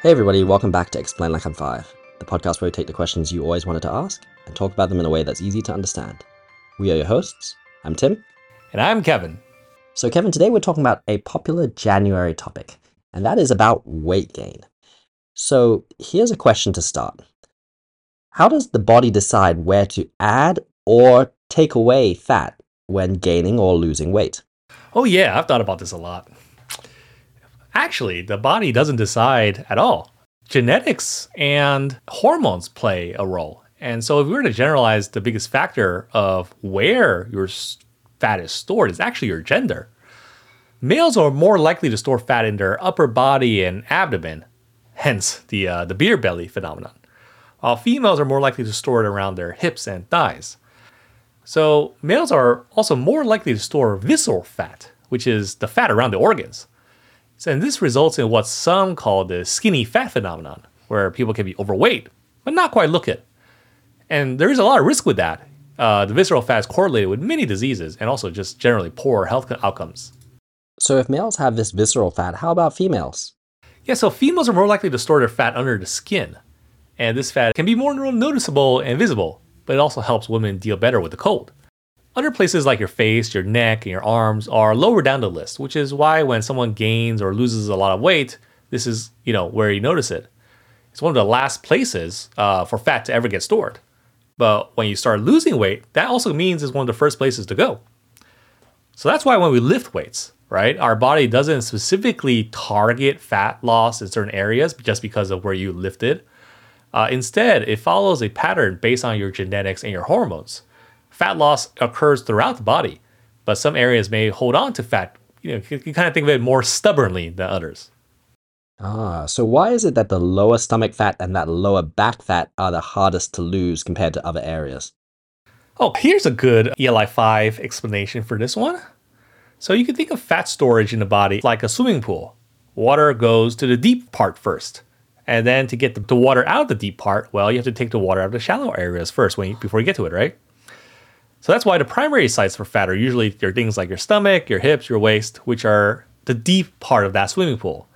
Hey everybody, welcome back to Explain Like I'm Five, the podcast where we take the questions you always wanted to ask and talk about them in a way that's easy to understand. We are your hosts. I'm Tim. And I'm Kevin. So, Kevin, today we're talking about a popular January topic, and that is about weight gain. So, here's a question to start How does the body decide where to add or take away fat when gaining or losing weight? Oh, yeah, I've thought about this a lot. Actually, the body doesn't decide at all. Genetics and hormones play a role. And so, if we were to generalize, the biggest factor of where your fat is stored is actually your gender. Males are more likely to store fat in their upper body and abdomen, hence the, uh, the beer belly phenomenon, while females are more likely to store it around their hips and thighs. So, males are also more likely to store visceral fat, which is the fat around the organs. And this results in what some call the skinny fat phenomenon, where people can be overweight, but not quite look it. And there is a lot of risk with that. Uh, the visceral fat is correlated with many diseases and also just generally poor health outcomes. So, if males have this visceral fat, how about females? Yeah, so females are more likely to store their fat under the skin. And this fat can be more noticeable and visible, but it also helps women deal better with the cold. Other places like your face, your neck, and your arms are lower down the list, which is why when someone gains or loses a lot of weight, this is you know where you notice it. It's one of the last places uh, for fat to ever get stored. But when you start losing weight, that also means it's one of the first places to go. So that's why when we lift weights, right, our body doesn't specifically target fat loss in certain areas just because of where you lifted. Uh, instead, it follows a pattern based on your genetics and your hormones fat loss occurs throughout the body, but some areas may hold on to fat. You know, you, kind of think of it more stubbornly than others. Ah, so why is it that the lower stomach fat and that lower back fat are the hardest to lose compared to other areas? Oh, here's a good ELI5 explanation for this one. So you can think of fat storage in the body like a swimming pool. Water goes to the deep part first. And then to get the water out of the deep part, well, you have to take the water out of the shallow areas first when you, before you get to it, right? So that's why the primary sites for fat are usually your things like your stomach, your hips, your waist, which are the deep part of that swimming pool.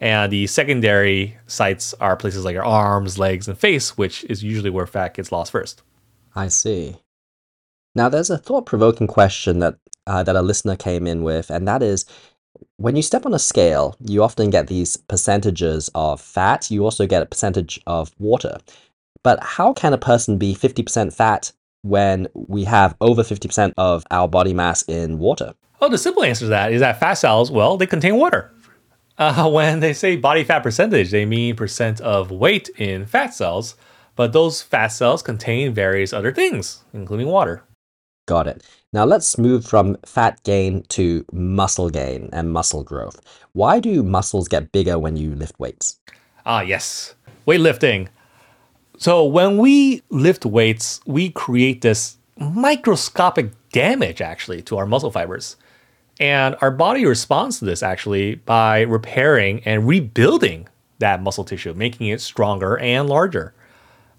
And the secondary sites are places like your arms, legs, and face, which is usually where fat gets lost first. I see. Now, there's a thought provoking question that, uh, that a listener came in with, and that is when you step on a scale, you often get these percentages of fat, you also get a percentage of water. But how can a person be 50% fat when we have over 50% of our body mass in water? Oh, the simple answer to that is that fat cells, well, they contain water. Uh, when they say body fat percentage, they mean percent of weight in fat cells, but those fat cells contain various other things, including water. Got it. Now let's move from fat gain to muscle gain and muscle growth. Why do muscles get bigger when you lift weights? Ah, yes. Weightlifting. So when we lift weights, we create this microscopic damage actually to our muscle fibers. And our body responds to this actually by repairing and rebuilding that muscle tissue, making it stronger and larger.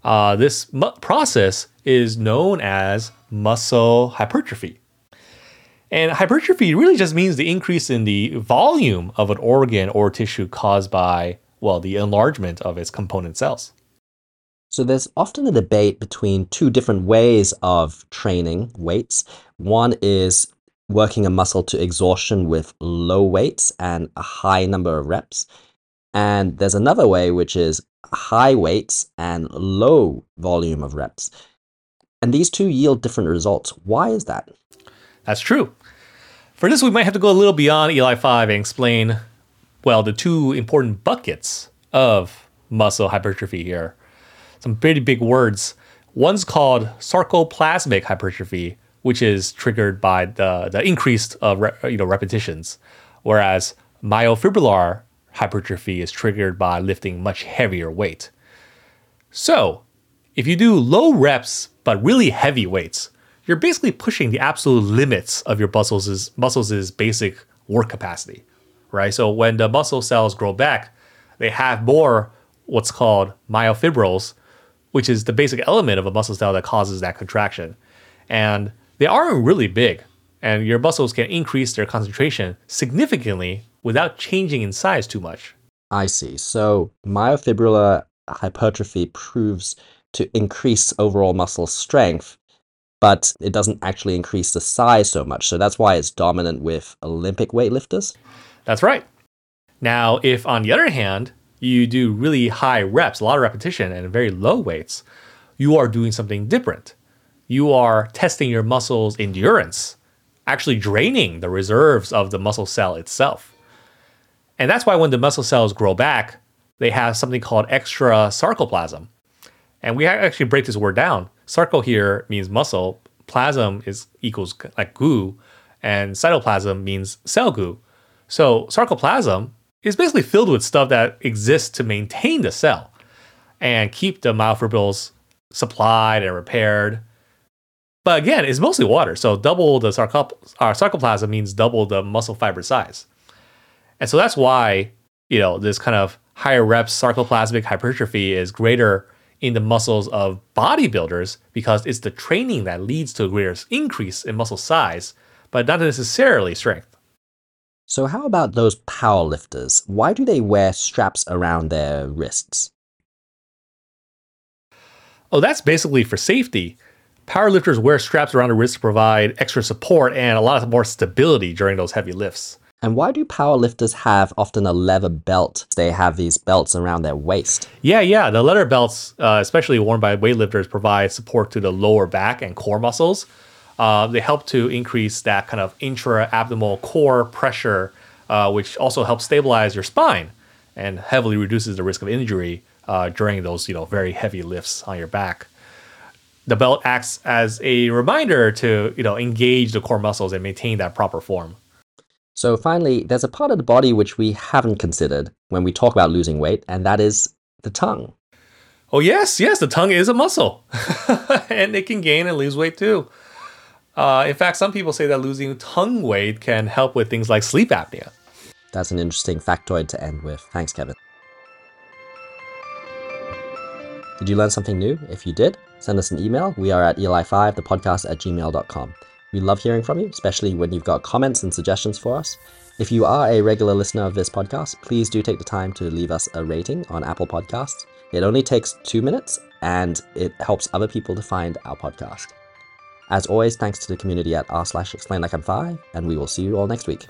Uh, this mu- process is known as muscle hypertrophy. And hypertrophy really just means the increase in the volume of an organ or tissue caused by, well, the enlargement of its component cells. So there's often a debate between two different ways of training weights. One is working a muscle to exhaustion with low weights and a high number of reps. And there's another way, which is high weights and low volume of reps. And these two yield different results. Why is that? That's true. For this, we might have to go a little beyond ELI5 and explain, well, the two important buckets of muscle hypertrophy here some pretty big words. One's called sarcoplasmic hypertrophy, which is triggered by the, the increased uh, re, you know, repetitions, whereas myofibrillar hypertrophy is triggered by lifting much heavier weight. So, if you do low reps but really heavy weights, you're basically pushing the absolute limits of your muscles' muscles' basic work capacity, right? So when the muscle cells grow back, they have more what's called myofibrils, which is the basic element of a muscle cell that causes that contraction. And they aren't really big, and your muscles can increase their concentration significantly without changing in size too much. I see. So myofibrillar hypertrophy proves to increase overall muscle strength, but it doesn't actually increase the size so much. So that's why it's dominant with Olympic weightlifters. That's right. Now, if on the other hand, you do really high reps, a lot of repetition, and very low weights, you are doing something different. You are testing your muscles' endurance, actually draining the reserves of the muscle cell itself. And that's why when the muscle cells grow back, they have something called extra sarcoplasm. And we actually break this word down. Sarco here means muscle, plasm is equals like goo, and cytoplasm means cell goo. So sarcoplasm is basically filled with stuff that exists to maintain the cell and keep the myofibrils supplied and repaired. But again, it's mostly water. So double the uh, sarcoplasm means double the muscle fiber size. And so that's why, you know, this kind of higher reps sarcoplasmic hypertrophy is greater in the muscles of bodybuilders because it's the training that leads to a greater increase in muscle size, but not necessarily strength. So, how about those powerlifters? Why do they wear straps around their wrists? Oh, that's basically for safety. Powerlifters wear straps around their wrists to provide extra support and a lot more stability during those heavy lifts. And why do powerlifters have often a leather belt? They have these belts around their waist. Yeah, yeah. The leather belts, uh, especially worn by weightlifters, provide support to the lower back and core muscles. Uh, they help to increase that kind of intra-abdominal core pressure, uh, which also helps stabilize your spine and heavily reduces the risk of injury uh, during those you know very heavy lifts on your back. The belt acts as a reminder to you know engage the core muscles and maintain that proper form. So finally, there's a part of the body which we haven't considered when we talk about losing weight, and that is the tongue. Oh yes, yes, the tongue is a muscle, and it can gain and lose weight too. Uh, in fact, some people say that losing tongue weight can help with things like sleep apnea. That's an interesting factoid to end with. Thanks, Kevin. Did you learn something new? If you did, send us an email. We are at eli5, the podcast at gmail.com. We love hearing from you, especially when you've got comments and suggestions for us. If you are a regular listener of this podcast, please do take the time to leave us a rating on Apple Podcasts. It only takes two minutes and it helps other people to find our podcast. As always, thanks to the community at r slash explain like I'm five, and we will see you all next week.